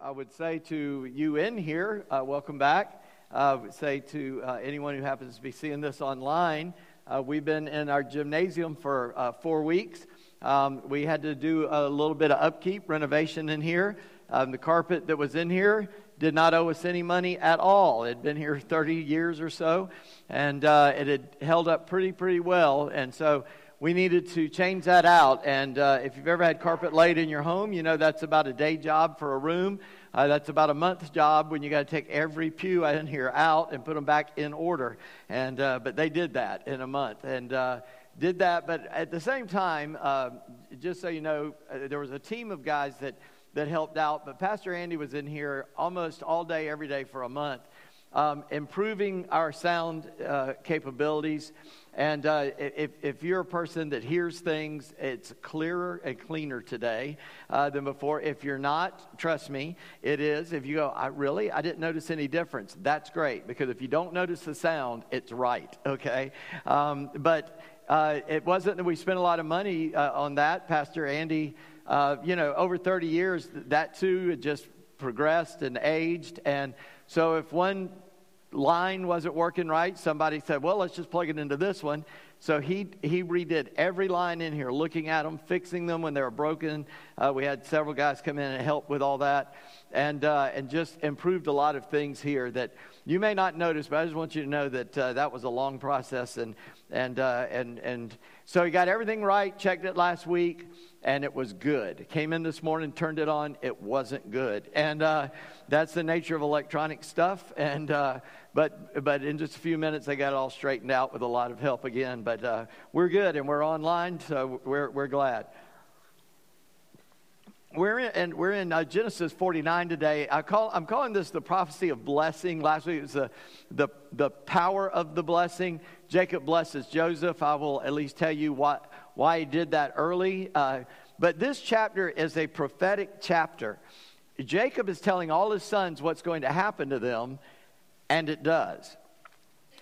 I, would say to you in here, uh, welcome back. I would say to uh, anyone who happens to be seeing this online, uh, we've been in our gymnasium for uh, four weeks. Um, we had to do a little bit of upkeep, renovation in here. Um, the carpet that was in here did not owe us any money at all. It had been here 30 years or so, and uh, it had held up pretty, pretty well. And so we needed to change that out. And uh, if you've ever had carpet laid in your home, you know that's about a day job for a room. Uh, that's about a month's job when you got to take every pew in here out and put them back in order. And uh, but they did that in a month and uh, did that. But at the same time, uh, just so you know, uh, there was a team of guys that that helped out. But Pastor Andy was in here almost all day, every day for a month. Um, improving our sound capabilities, and uh, if, if you're a person that hears things, it's clearer and cleaner today uh, than before. If you're not, trust me, it is. If you go, I really, I didn't notice any difference. That's great because if you don't notice the sound, it's right. Okay, um, but uh, it wasn't that we spent a lot of money uh, on that. Pastor Andy, uh, you know, over 30 years, that too had just progressed and aged, and so if one line wasn't working right, somebody said, well, let's just plug it into this one. So he, he redid every line in here, looking at them, fixing them when they were broken. Uh, we had several guys come in and help with all that, and, uh, and just improved a lot of things here that you may not notice, but I just want you to know that uh, that was a long process. And, and, uh, and, and so he got everything right, checked it last week, and it was good. Came in this morning, turned it on, it wasn't good. And uh, that's the nature of electronic stuff. And, uh, but, but in just a few minutes, they got it all straightened out with a lot of help again. But uh, we're good, and we're online, so we're, we're glad. We're in, and we're in uh, Genesis 49 today. I call, I'm calling this the prophecy of blessing. Last week it was the, the, the power of the blessing. Jacob blesses Joseph. I will at least tell you what, why he did that early. Uh, but this chapter is a prophetic chapter. Jacob is telling all his sons what's going to happen to them, and it does.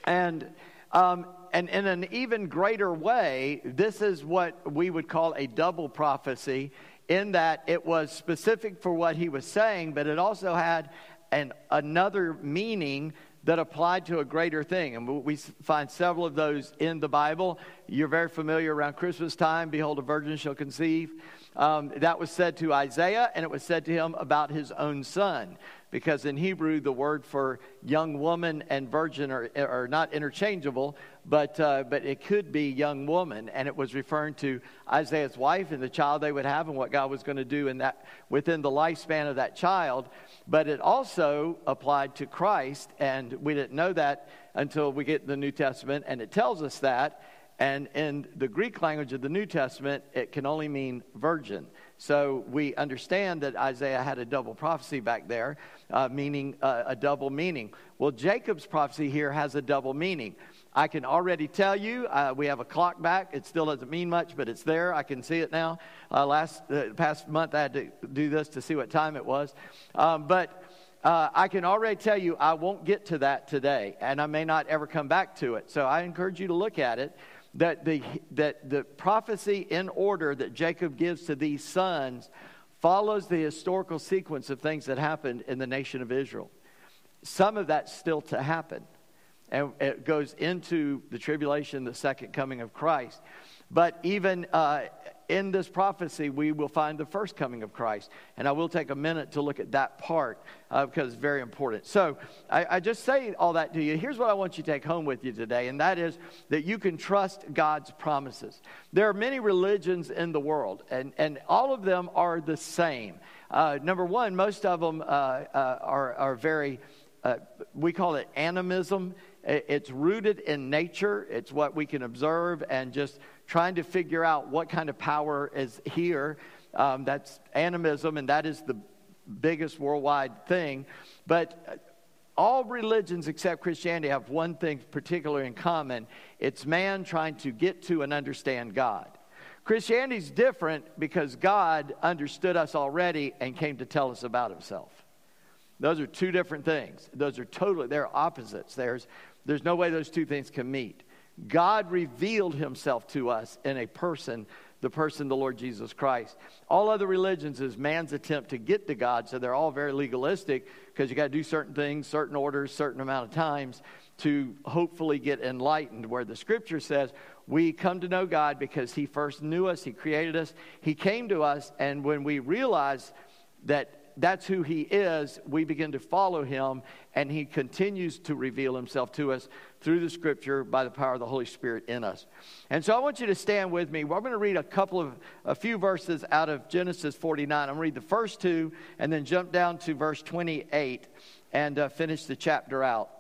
And, um, and in an even greater way, this is what we would call a double prophecy, in that it was specific for what he was saying, but it also had an, another meaning that applied to a greater thing. And we find several of those in the Bible. You're very familiar around Christmas time. Behold, a virgin shall conceive. Um, that was said to Isaiah, and it was said to him about his own son because in Hebrew, the word for young woman and virgin are, are not interchangeable, but, uh, but it could be young woman. And it was referring to Isaiah's wife and the child they would have and what God was going to do in that, within the lifespan of that child. But it also applied to Christ, and we didn't know that until we get the New Testament, and it tells us that. And in the Greek language of the New Testament, it can only mean virgin. So we understand that Isaiah had a double prophecy back there, uh, meaning uh, a double meaning. Well, Jacob's prophecy here has a double meaning. I can already tell you, uh, we have a clock back. It still doesn't mean much, but it's there. I can see it now. Uh, last uh, past month, I had to do this to see what time it was. Um, but uh, I can already tell you, I won't get to that today, and I may not ever come back to it. So I encourage you to look at it that the, that the prophecy in order that Jacob gives to these sons follows the historical sequence of things that happened in the nation of Israel. Some of that's still to happen. And it goes into the tribulation, the second coming of Christ. But even uh, in this prophecy, we will find the first coming of Christ. And I will take a minute to look at that part uh, because it's very important. So I, I just say all that to you. Here's what I want you to take home with you today, and that is that you can trust God's promises. There are many religions in the world, and, and all of them are the same. Uh, number one, most of them uh, uh are, are very, uh, we call it animism. It's rooted in nature, it's what we can observe and just trying to figure out what kind of power is here. Um, that's animism, and that is the biggest worldwide thing. But all religions except Christianity have one thing particular in common it's man trying to get to and understand God. Christianity is different because God understood us already and came to tell us about himself. Those are two different things. Those are totally, they're opposites. There's, there's no way those two things can meet. God revealed himself to us in a person, the person, the Lord Jesus Christ. All other religions is man's attempt to get to God, so they're all very legalistic because you got to do certain things, certain orders, certain amount of times to hopefully get enlightened. Where the scripture says, we come to know God because He first knew us, He created us, He came to us, and when we realize that that's who He is, we begin to follow Him, and He continues to reveal Himself to us through the Scripture by the power of the Holy Spirit in us. And so I want you to stand with me. We're going to read a couple of, a few verses out of Genesis 49. I'm going to read the first two and then jump down to verse 28 and uh, finish the chapter out.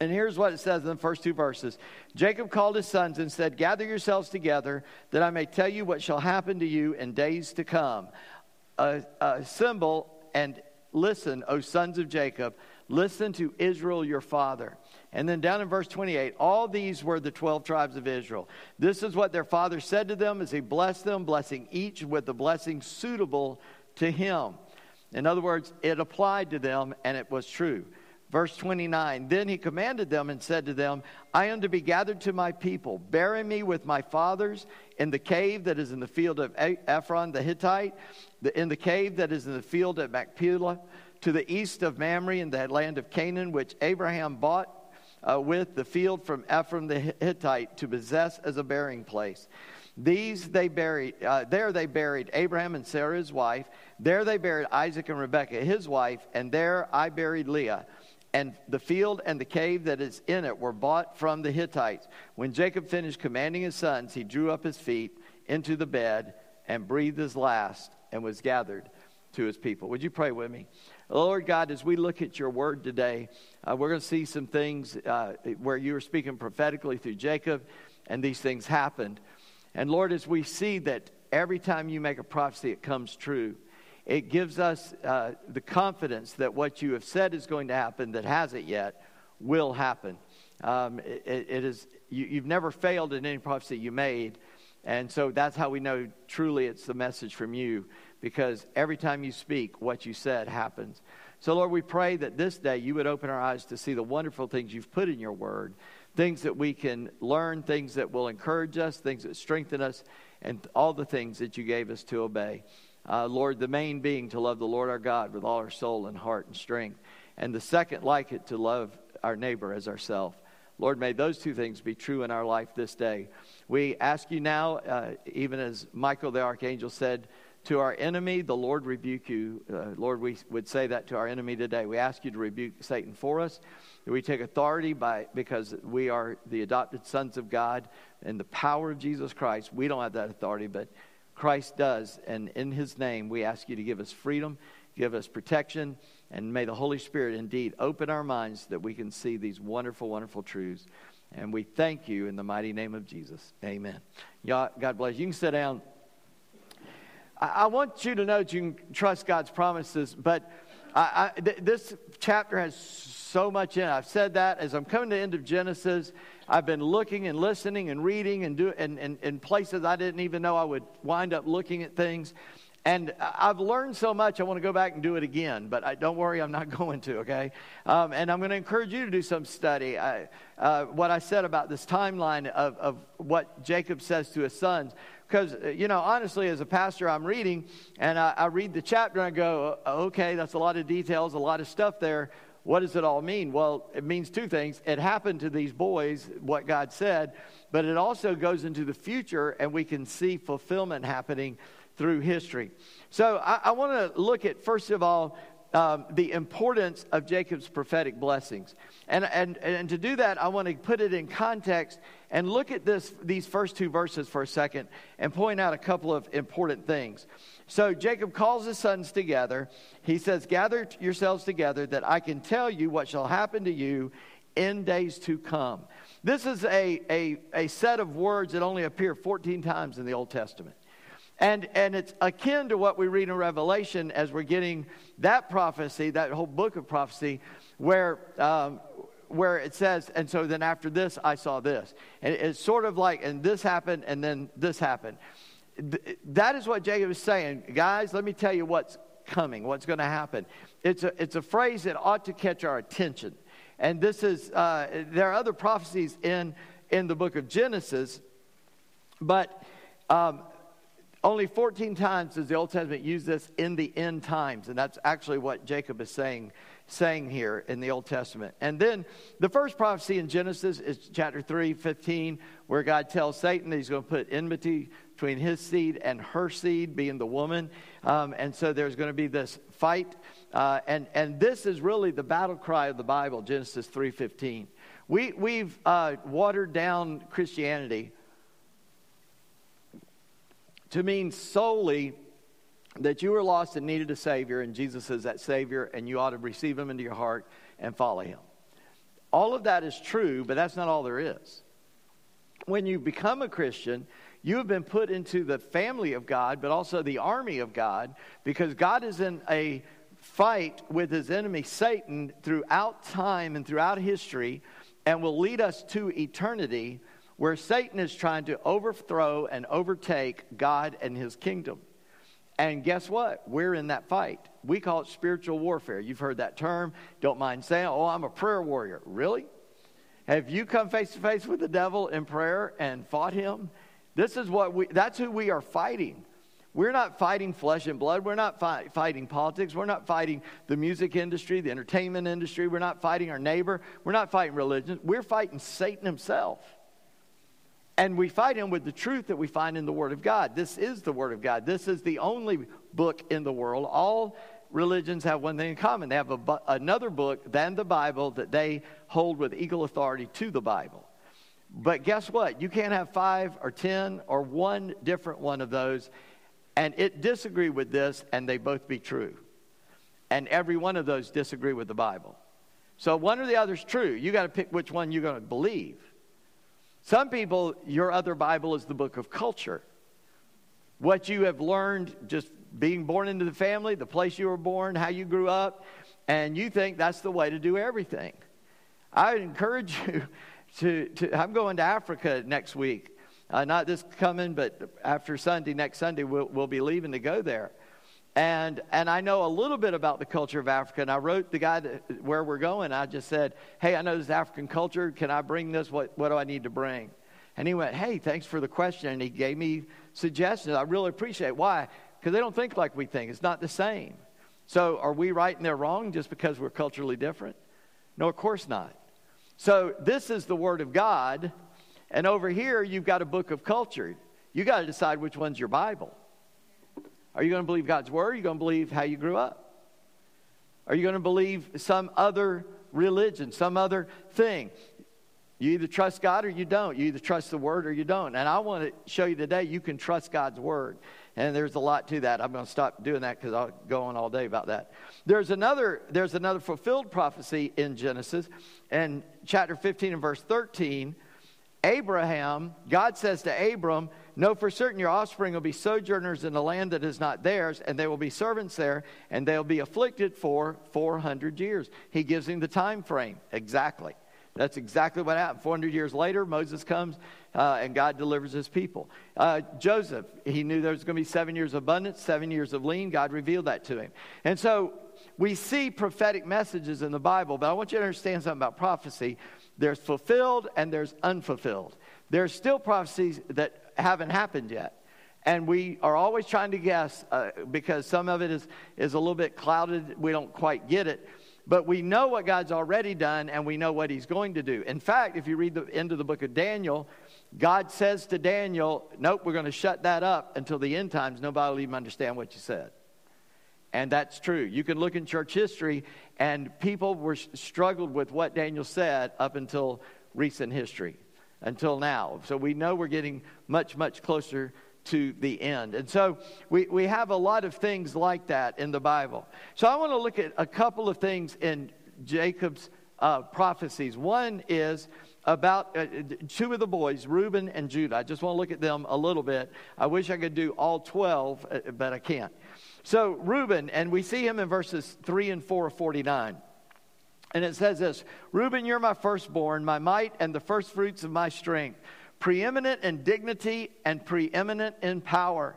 And here's what it says in the first two verses Jacob called his sons and said, Gather yourselves together, that I may tell you what shall happen to you in days to come assemble and listen, O sons of Jacob. Listen to Israel your father. And then down in verse 28, all these were the 12 tribes of Israel. This is what their father said to them as he blessed them, blessing each with the blessing suitable to him. In other words, it applied to them and it was true. Verse 29 Then he commanded them and said to them, I am to be gathered to my people. Bury me with my fathers in the cave that is in the field of Ephron the Hittite, in the cave that is in the field at Machpelah, to the east of Mamre in the land of Canaan, which Abraham bought uh, with the field from Ephron the Hittite to possess as a burying place. These they buried, uh, there they buried Abraham and Sarah his wife. There they buried Isaac and Rebekah his wife, and there I buried Leah and the field and the cave that is in it were bought from the Hittites. When Jacob finished commanding his sons, he drew up his feet into the bed and breathed his last and was gathered to his people. Would you pray with me? Lord God, as we look at your word today, uh, we're going to see some things uh, where you were speaking prophetically through Jacob, and these things happened. And Lord, as we see that every time you make a prophecy, it comes true it gives us uh, the confidence that what you have said is going to happen that hasn't yet will happen. Um, it, it is you, have never failed in any prophecy you made, and so that's how we know truly it's the message from you because every time you speak, what you said happens. So, Lord, we pray that this day you would open our eyes to see the wonderful things you've put in your word, things that we can learn, things that will encourage us, things that strengthen us, and all the things that you gave us to obey. Uh, Lord, the main being to love the Lord our God with all our soul and heart and strength. And the second, like it, to love our neighbor as ourselves. Lord, may those two things be true in our life this day. We ask you now, uh, even as Michael the archangel said, to our enemy, the Lord rebuke you. Uh, Lord, we would say that to our enemy today. We ask you to rebuke Satan for us. We take authority by because we are the adopted sons of God and the power of Jesus Christ. We don't have that authority, but Christ does. And in his name, we ask you to give us freedom, give us protection, and may the Holy Spirit indeed open our minds that we can see these wonderful, wonderful truths. And we thank you in the mighty name of Jesus. Amen. God bless you. Can sit down. I want you to know that you can trust God's promises, but I, I, th- this chapter has so much in it. I've said that as I'm coming to the end of Genesis. I've been looking and listening and reading and do and, and, in places I didn't even know I would wind up looking at things. And I've learned so much, I want to go back and do it again. But I, don't worry, I'm not going to, okay? Um, and I'm going to encourage you to do some study. I, uh, what I said about this timeline of, of what Jacob says to his sons. Because, uh, you know, honestly, as a pastor, I'm reading and I, I read the chapter and I go, okay, that's a lot of details, a lot of stuff there. What does it all mean? Well, it means two things. It happened to these boys, what God said, but it also goes into the future, and we can see fulfillment happening through history. So I, I want to look at, first of all, um, the importance of Jacob's prophetic blessings. And, and, and to do that, I want to put it in context and look at this, these first two verses for a second and point out a couple of important things. So Jacob calls his sons together. He says, Gather yourselves together that I can tell you what shall happen to you in days to come. This is a, a, a set of words that only appear 14 times in the Old Testament. And, and it's akin to what we read in Revelation as we're getting that prophecy, that whole book of prophecy, where, um, where it says, and so then after this, I saw this. And it's sort of like, and this happened, and then this happened that is what Jacob is saying. Guys, let me tell you what's coming, what's going to happen. It's a, it's a phrase that ought to catch our attention. And this is, uh, there are other prophecies in, in the book of Genesis, but um, Only 14 times does the Old Testament use this in the end times, and that's actually what Jacob is saying, saying here in the Old Testament. And then the first prophecy in Genesis is chapter 3, 15, where God tells Satan that he's going to put enmity between his seed and her seed, being the woman. Um, and so there's going to be this fight. Uh, and, and this is really the battle cry of the Bible, Genesis 3.15. We, we've uh, watered down Christianity to mean solely that you were lost and needed a Savior, and Jesus is that Savior, and you ought to receive Him into your heart and follow Him. All of that is true, but that's not all there is. When you become a Christian, you have been put into the family of God, but also the army of God, because God is in a fight with his enemy Satan throughout time and throughout history, and will lead us to eternity where Satan is trying to overthrow and overtake God and his kingdom. And guess what? We're in that fight. We call it spiritual warfare. You've heard that term. Don't mind saying, oh, I'm a prayer warrior. Really? Have you come face to face with the devil in prayer and fought him? This is what we, that's who we are fighting. We're not fighting flesh and blood. We're not fi- fighting politics. We're not fighting the music industry, the entertainment industry. We're not fighting our neighbor. We're not fighting religion. We're fighting Satan himself. And we fight him with the truth that we find in the Word of God. This is the Word of God. This is the only book in the world. All religions have one thing in common they have a, another book than the Bible that they hold with equal authority to the Bible. But guess what? You can't have five or ten or one different one of those and it disagree with this and they both be true. And every one of those disagree with the Bible. So one or the other is true. You got to pick which one you're going to believe. Some people, your other Bible is the book of culture. What you have learned just being born into the family, the place you were born, how you grew up, and you think that's the way to do everything. I would encourage you to, to I'm going to Africa next week. Uh, not this coming, but after Sunday, next Sunday, we'll, we'll be leaving to go there. And, and I know a little bit about the culture of Africa. And I wrote the guy that, where we're going. I just said, Hey, I know this African culture. Can I bring this? What, what do I need to bring? And he went, Hey, thanks for the question. And he gave me suggestions. I really appreciate it. Why? Because they don't think like we think. It's not the same. So are we right and they're wrong just because we're culturally different? No, of course not. So this is the Word of God. And over here, you've got a book of culture. You've got to decide which one's your Bible. Are you going to believe God's word? Are you going to believe how you grew up? Are you going to believe some other religion, some other thing? You either trust God or you don't. You either trust the word or you don't. And I want to show you today you can trust God's word. And there's a lot to that. I'm going to stop doing that because I'll go on all day about that. There's another, there's another fulfilled prophecy in Genesis. And chapter 15 and verse 13, Abraham, God says to Abram, Know for certain your offspring will be sojourners in a land that is not theirs, and they will be servants there, and they'll be afflicted for 400 years. He gives him the time frame. Exactly. That's exactly what happened. 400 years later, Moses comes uh, and God delivers his people. Uh, Joseph, he knew there was going to be seven years of abundance, seven years of lean. God revealed that to him. And so we see prophetic messages in the Bible, but I want you to understand something about prophecy. There's fulfilled and there's unfulfilled. There's still prophecies that haven't happened yet. And we are always trying to guess uh, because some of it is, is a little bit clouded. We don't quite get it. But we know what God's already done and we know what He's going to do. In fact, if you read the end of the book of Daniel, God says to Daniel, Nope, we're going to shut that up until the end times. Nobody will even understand what you said. And that's true. You can look in church history, and people were struggled with what Daniel said up until recent history until now. So we know we're getting much, much closer to the end. And so we, we have a lot of things like that in the Bible. So I want to look at a couple of things in Jacob's uh, prophecies. One is about uh, two of the boys, Reuben and Judah. I just want to look at them a little bit. I wish I could do all 12, uh, but I can't. So, Reuben, and we see him in verses 3 and 4 of 49. And it says this Reuben, you're my firstborn, my might, and the firstfruits of my strength, preeminent in dignity and preeminent in power,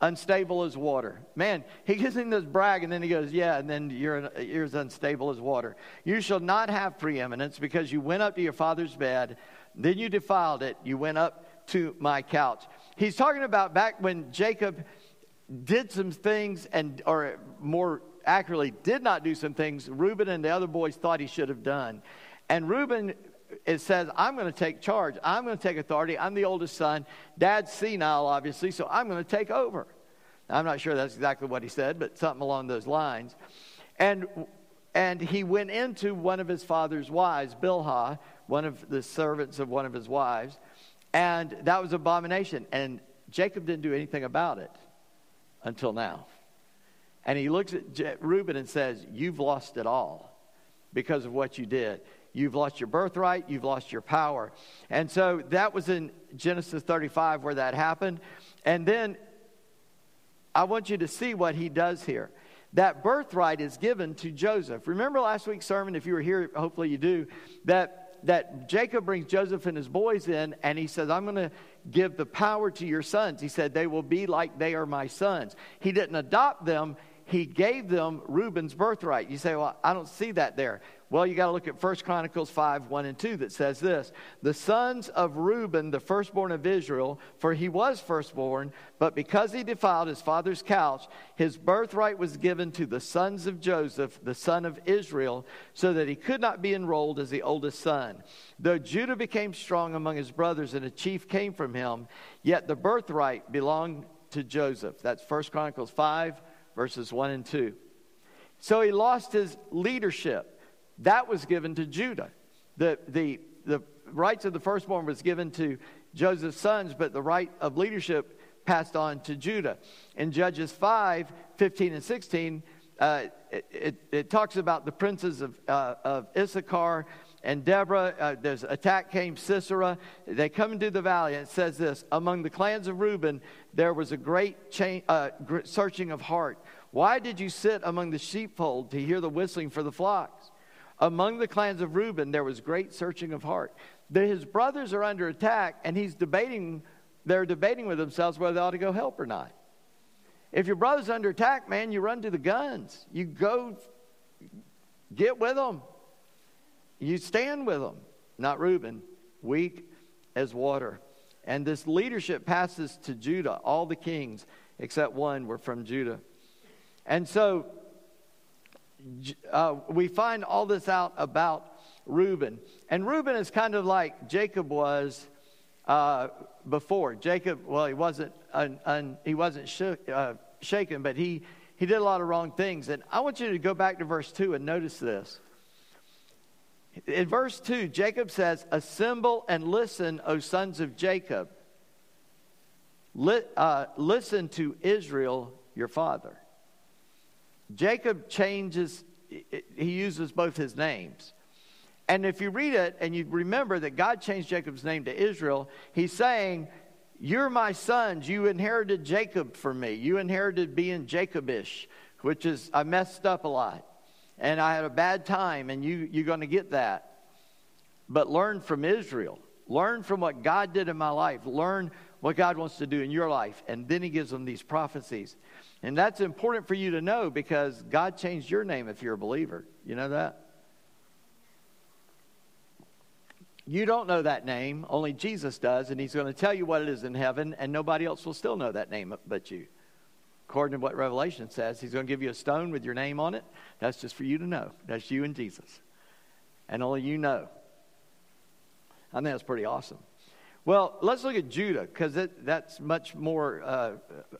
unstable as water. Man, he gives him this brag, and then he goes, Yeah, and then you're, you're as unstable as water. You shall not have preeminence because you went up to your father's bed, then you defiled it, you went up to my couch. he's talking about back when Jacob did some things, and or more accurately, did not do some things. Reuben and the other boys thought he should have done, and Reuben. It says, I'm going to take charge. I'm going to take authority. I'm the oldest son. Dad's senile, obviously, so I'm going to take over. I'm not sure that's exactly what he said, but something along those lines. And, and he went into one of his father's wives, Bilhah, one of the servants of one of his wives, and that was abomination. And Jacob didn't do anything about it until now. And he looks at Reuben and says, You've lost it all because of what you did. You've lost your birthright, you've lost your power. And so that was in Genesis 35 where that happened. And then I want you to see what he does here. That birthright is given to Joseph. Remember last week's sermon, if you were here, hopefully you do, that that Jacob brings Joseph and his boys in, and he says, I'm going to give the power to your sons. He said, They will be like they are my sons. He didn't adopt them, he gave them Reuben's birthright. You say, Well, I don't see that there. Well, you got to look at 1 Chronicles 5 1 and 2 that says this The sons of Reuben, the firstborn of Israel, for he was firstborn, but because he defiled his father's couch, his birthright was given to the sons of Joseph, the son of Israel, so that he could not be enrolled as the oldest son. Though Judah became strong among his brothers and a chief came from him, yet the birthright belonged to Joseph. That's 1 Chronicles 5, verses 1 and 2. So he lost his leadership. That was given to Judah. The, the, the rights of the firstborn was given to Joseph's sons, but the right of leadership passed on to Judah. In Judges 5 15 and 16, uh, it, it, it, talks about the princes of, uh, of Issachar and Deborah. Uh, there's attack came Sisera. They come into the valley, and it says this Among the clans of Reuben, there was a great uh, searching of heart. Why did you sit among the sheepfold to hear the whistling for the flocks? Among the clans of Reuben, there was great searching of heart. His brothers are under attack, and he's debating, they're debating with themselves whether they ought to go help or not. If your brother's under attack, man, you run to the guns. You go get with them. You stand with them. Not Reuben, weak as water. And this leadership passes to Judah. All the kings, except one, were from Judah. And so uh, we find all this out about Reuben. And Reuben is kind of like Jacob was uh, before. Jacob, well, he wasn't, un, un, he wasn't shook, uh, shaken, but he, he did a lot of wrong things. And I want you to go back to verse 2 and notice this. In verse 2, Jacob says, Assemble and listen, O sons of Jacob. Uh, listen to Israel, your father. Jacob changes, he uses both his names. And if you read it and you remember that God changed Jacob's name to Israel, he's saying, You're my sons. You inherited Jacob from me. You inherited being Jacobish, which is, I messed up a lot. And I had a bad time, and you, you're going to get that. But learn from Israel. Learn from what God did in my life. Learn what God wants to do in your life. And then he gives them these prophecies. And that's important for you to know because God changed your name if you're a believer. You know that? You don't know that name, only Jesus does, and He's going to tell you what it is in heaven, and nobody else will still know that name but you. According to what Revelation says, He's going to give you a stone with your name on it. That's just for you to know. That's you and Jesus. And only you know. I think that's pretty awesome. Well, let's look at Judah because that's much more uh,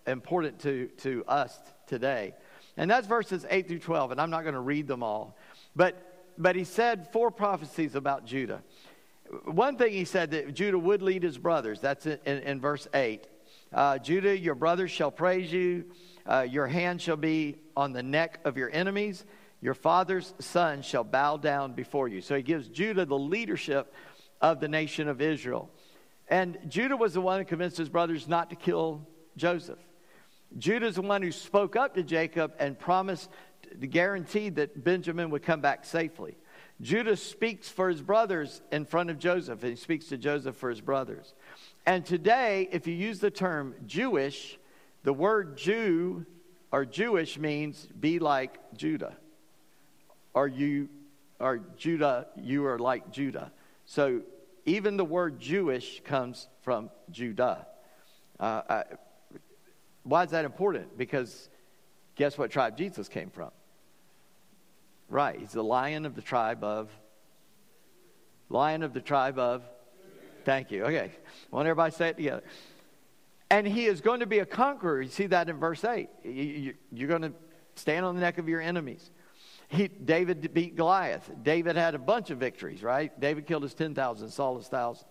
important to, to us today. And that's verses 8 through 12, and I'm not going to read them all. But, but he said four prophecies about Judah. One thing he said that Judah would lead his brothers. That's in, in, in verse 8. Uh, Judah, your brothers shall praise you. Uh, your hand shall be on the neck of your enemies. Your father's son shall bow down before you. So he gives Judah the leadership of the nation of Israel. And Judah was the one who convinced his brothers not to kill Joseph. Judah is the one who spoke up to Jacob and promised, guaranteed that Benjamin would come back safely. Judah speaks for his brothers in front of Joseph, and he speaks to Joseph for his brothers. And today, if you use the term Jewish, the word Jew or Jewish means be like Judah. Or you are Judah, you are like Judah. So even the word Jewish comes from Judah. Uh, I, why is that important? Because guess what tribe Jesus came from? Right, he's the lion of the tribe of. Lion of the tribe of. Thank you. Okay. Want everybody to say it together. And he is going to be a conqueror. You see that in verse 8. You're going to stand on the neck of your enemies. He, David beat Goliath. David had a bunch of victories, right? David killed his 10,000, Saul his thousands.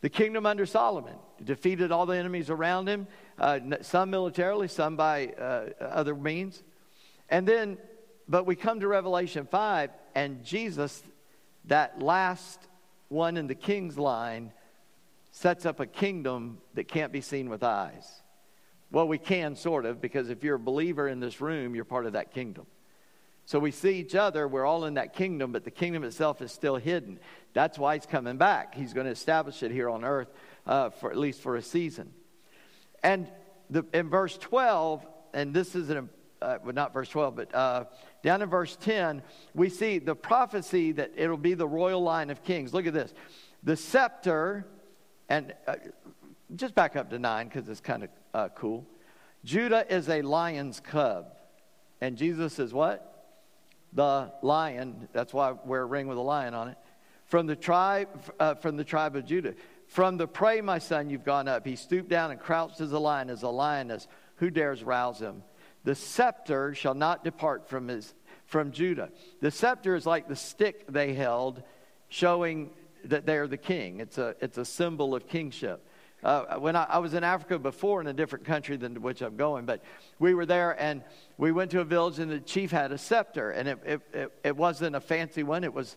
The kingdom under Solomon defeated all the enemies around him, uh, some militarily, some by uh, other means. And then, but we come to Revelation 5, and Jesus, that last one in the king's line, sets up a kingdom that can't be seen with eyes. Well, we can, sort of, because if you're a believer in this room, you're part of that kingdom. So we see each other, we're all in that kingdom, but the kingdom itself is still hidden. That's why he's coming back. He's going to establish it here on earth uh, for at least for a season. And the, in verse 12, and this is an, uh, well, not verse 12, but uh, down in verse 10, we see the prophecy that it'll be the royal line of kings. Look at this. The scepter, and uh, just back up to 9 because it's kind of uh, cool. Judah is a lion's cub. And Jesus is what? the lion. That's why I wear a ring with a lion on it. From the tribe, uh, from the tribe of Judah. From the prey, my son, you've gone up. He stooped down and crouched as a lion, as a lioness. Who dares rouse him? The scepter shall not depart from his from Judah. The scepter is like the stick they held, showing that they're the king. It's a it's a symbol of kingship. Uh, when I, I, was in Africa before in a different country than to which I'm going, but we were there and we went to a village and the chief had a scepter and it, it, it, it wasn't a fancy one. It was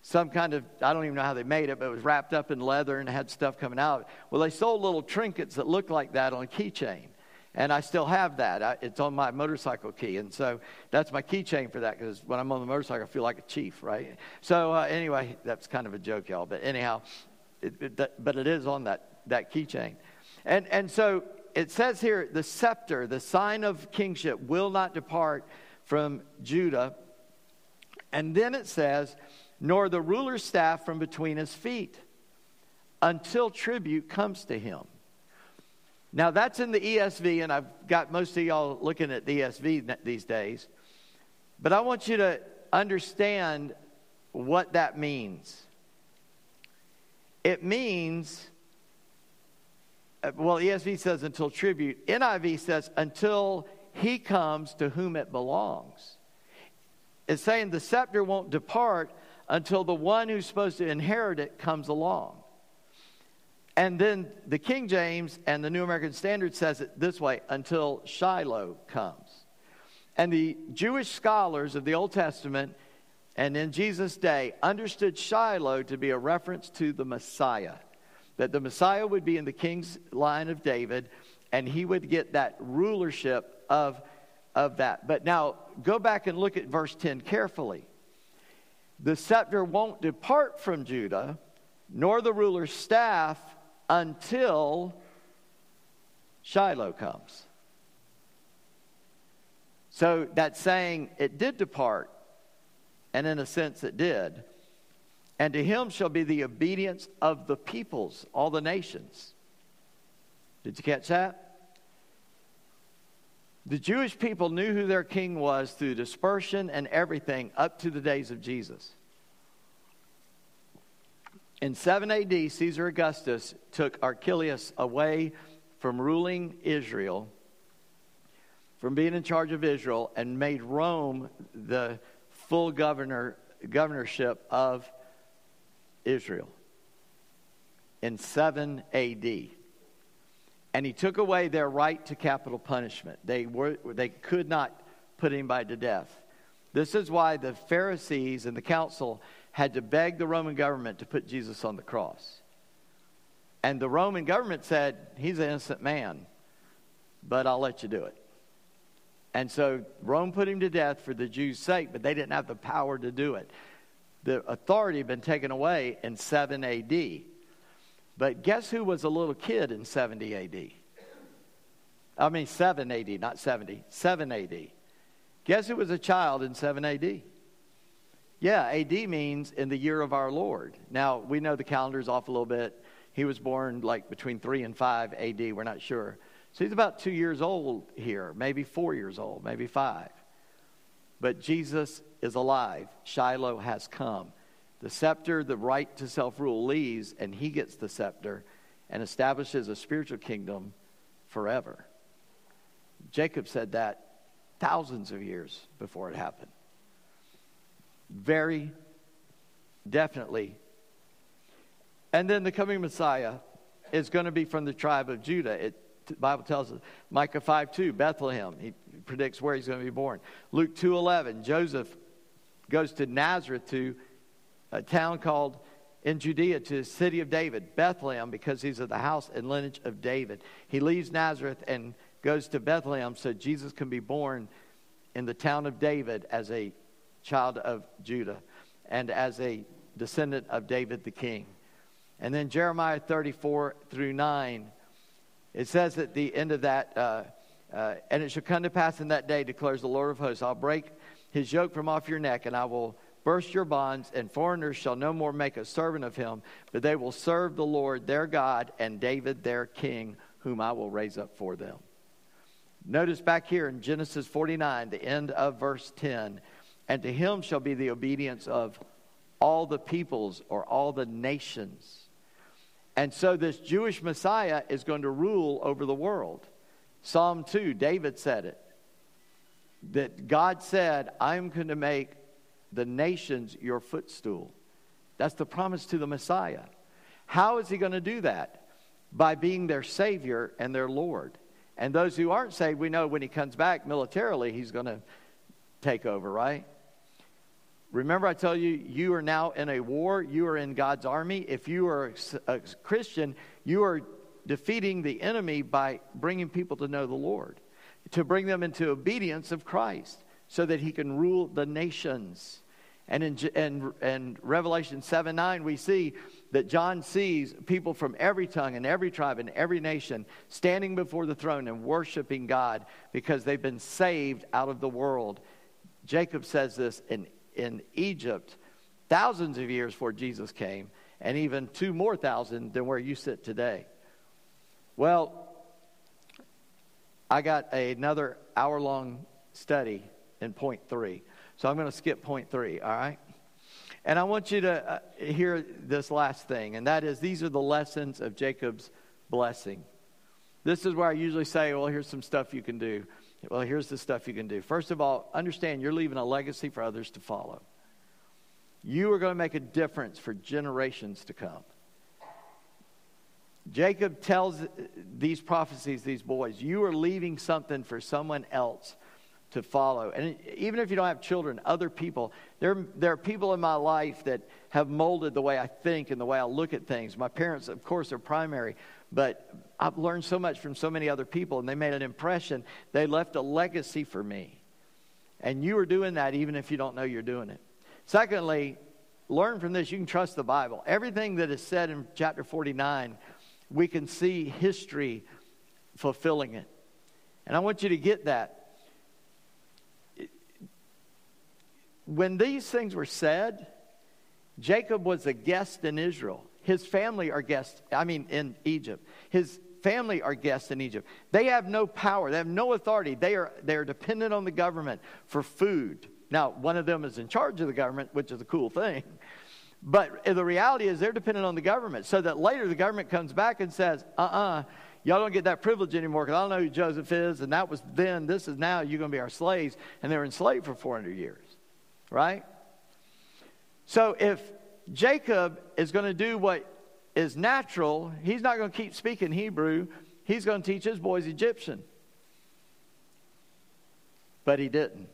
some kind of, I don't even know how they made it, but it was wrapped up in leather and had stuff coming out. Well, they sold little trinkets that looked like that on a keychain. And I still have that. I, it's on my motorcycle key. And so that's my keychain for that because when I'm on the motorcycle, I feel like a chief, right? So uh, anyway, that's kind of a joke, y'all. But anyhow, it, it, that, but it is on that that keychain. And, and so it says here the scepter, the sign of kingship, will not depart from Judah. And then it says, nor the ruler's staff from between his feet until tribute comes to him. Now that's in the ESV, and I've got most of y'all looking at the ESV these days. But I want you to understand what that means. It means uh, well, ESV says until tribute. NIV says until he comes to whom it belongs. It's saying the scepter won't depart until the one who's supposed to inherit it comes along. And then the King James and the New American Standard says it this way until Shiloh comes. And the Jewish scholars of the Old Testament and in Jesus' day understood Shiloh to be a reference to the Messiah that the Messiah would be in the king's line of David and he would get that rulership of, of that. But now go back and look at verse 10 carefully. The scepter won't depart from Judah, nor the ruler's staff until Shiloh comes. So that saying it did depart, and in a sense it did. And to him shall be the obedience of the peoples, all the nations. Did you catch that? The Jewish people knew who their king was through dispersion and everything up to the days of Jesus. In 7 AD, Caesar Augustus took Archelaus away from ruling Israel, from being in charge of Israel, and made Rome the full governor, governorship of Israel in 7 AD. And he took away their right to capital punishment. They, were, they could not put anybody to death. This is why the Pharisees and the council had to beg the Roman government to put Jesus on the cross. And the Roman government said, He's an innocent man, but I'll let you do it. And so Rome put him to death for the Jews' sake, but they didn't have the power to do it the authority had been taken away in 7 AD. But guess who was a little kid in 70 AD? I mean, 7 AD, not 70, 7 AD. Guess who was a child in 7 AD? Yeah, AD means in the year of our Lord. Now, we know the calendar's off a little bit. He was born like between 3 and 5 AD, we're not sure. So he's about two years old here, maybe four years old, maybe five. But Jesus is alive. Shiloh has come. The scepter, the right to self rule, leaves, and he gets the scepter and establishes a spiritual kingdom forever. Jacob said that thousands of years before it happened. Very definitely. And then the coming Messiah is going to be from the tribe of Judah. It, the Bible tells us, Micah 5 2, Bethlehem. He predicts where he's going to be born. Luke 2 11, Joseph goes to Nazareth to a town called in Judea to the city of David, Bethlehem, because he's of the house and lineage of David. He leaves Nazareth and goes to Bethlehem so Jesus can be born in the town of David as a child of Judah and as a descendant of David the king. And then Jeremiah 34 through 9, it says at the end of that, uh, uh, and it shall come to pass in that day, declares the Lord of hosts, I'll break his yoke from off your neck, and I will burst your bonds, and foreigners shall no more make a servant of him, but they will serve the Lord their God and David their king, whom I will raise up for them. Notice back here in Genesis 49, the end of verse 10, and to him shall be the obedience of all the peoples or all the nations. And so this Jewish Messiah is going to rule over the world. Psalm 2, David said it. That God said, I'm going to make the nations your footstool. That's the promise to the Messiah. How is he going to do that? By being their Savior and their Lord. And those who aren't saved, we know when he comes back militarily, he's going to take over, right? Remember, I tell you, you are now in a war. You are in God's army. If you are a Christian, you are defeating the enemy by bringing people to know the Lord, to bring them into obedience of Christ so that he can rule the nations. And in, Revelation 7 9, we see that John sees people from every tongue and every tribe and every nation standing before the throne and worshiping God because they've been saved out of the world. Jacob says this in, in Egypt thousands of years before Jesus came, and even two more thousand than where you sit today. Well, I got another hour long study in point three. So I'm going to skip point three, all right? And I want you to uh, hear this last thing, and that is these are the lessons of Jacob's blessing. This is where I usually say, well, here's some stuff you can do. Well, here's the stuff you can do. First of all, understand you're leaving a legacy for others to follow. You are going to make a difference for generations to come. Jacob tells these prophecies, these boys, you are leaving something for someone else to follow. And even if you don't have children, other people, there, there are people in my life that have molded the way I think and the way I look at things. My parents, of course, are primary, but I've learned so much from so many other people, and they made an impression. They left a legacy for me. And you are doing that even if you don't know you're doing it. Secondly, learn from this. You can trust the Bible. Everything that is said in chapter 49, we can see history fulfilling it. And I want you to get that. When these things were said, Jacob was a guest in Israel. His family are guests, I mean, in Egypt. His family are guests in Egypt. They have no power, they have no authority. They are, they are dependent on the government for food. Now, one of them is in charge of the government, which is a cool thing. But the reality is they're dependent on the government, so that later the government comes back and says, uh uh-uh, uh, y'all don't get that privilege anymore because I don't know who Joseph is, and that was then, this is now, you're going to be our slaves. And they were enslaved for 400 years right? So if Jacob is going to do what is natural, he's not going to keep speaking Hebrew. He's going to teach his boys Egyptian. But he didn't.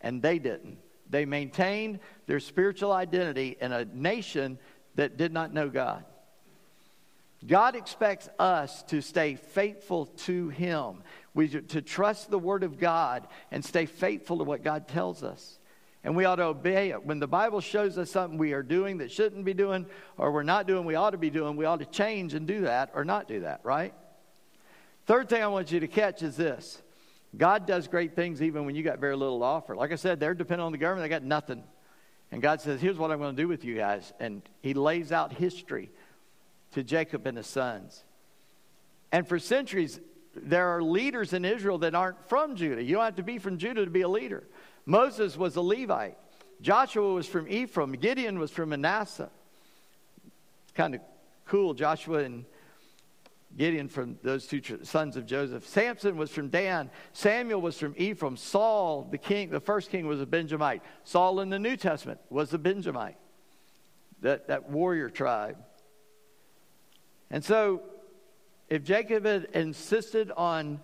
And they didn't. They maintained their spiritual identity in a nation that did not know God. God expects us to stay faithful to Him, we, to trust the Word of God and stay faithful to what God tells us and we ought to obey it. When the Bible shows us something we are doing that shouldn't be doing, or we're not doing, we ought to be doing, we ought to change and do that or not do that, right? Third thing I want you to catch is this God does great things even when you got very little to offer. Like I said, they're dependent on the government, they got nothing. And God says, Here's what I'm going to do with you guys. And He lays out history to Jacob and his sons. And for centuries, there are leaders in Israel that aren't from Judah. You don't have to be from Judah to be a leader. Moses was a Levite. Joshua was from Ephraim. Gideon was from Manasseh. Kind of cool. Joshua and Gideon from those two sons of Joseph. Samson was from Dan. Samuel was from Ephraim. Saul, the king, the first king, was a Benjamite. Saul in the New Testament was a Benjamite, that, that warrior tribe. And so, if Jacob had insisted on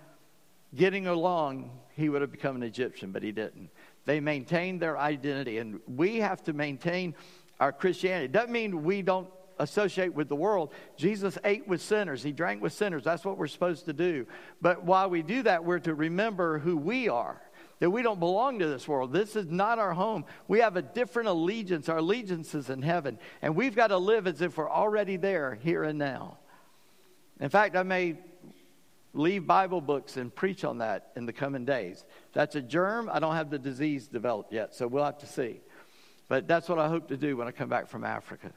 getting along, he would have become an Egyptian, but he didn't. They maintain their identity, and we have to maintain our Christianity. It doesn't mean we don't associate with the world. Jesus ate with sinners, he drank with sinners. That's what we're supposed to do. But while we do that, we're to remember who we are. That we don't belong to this world. This is not our home. We have a different allegiance. Our allegiance is in heaven. And we've got to live as if we're already there, here and now. In fact, I may leave Bible books and preach on that in the coming days. That's a germ. I don't have the disease developed yet, so we'll have to see. But that's what I hope to do when I come back from Africa.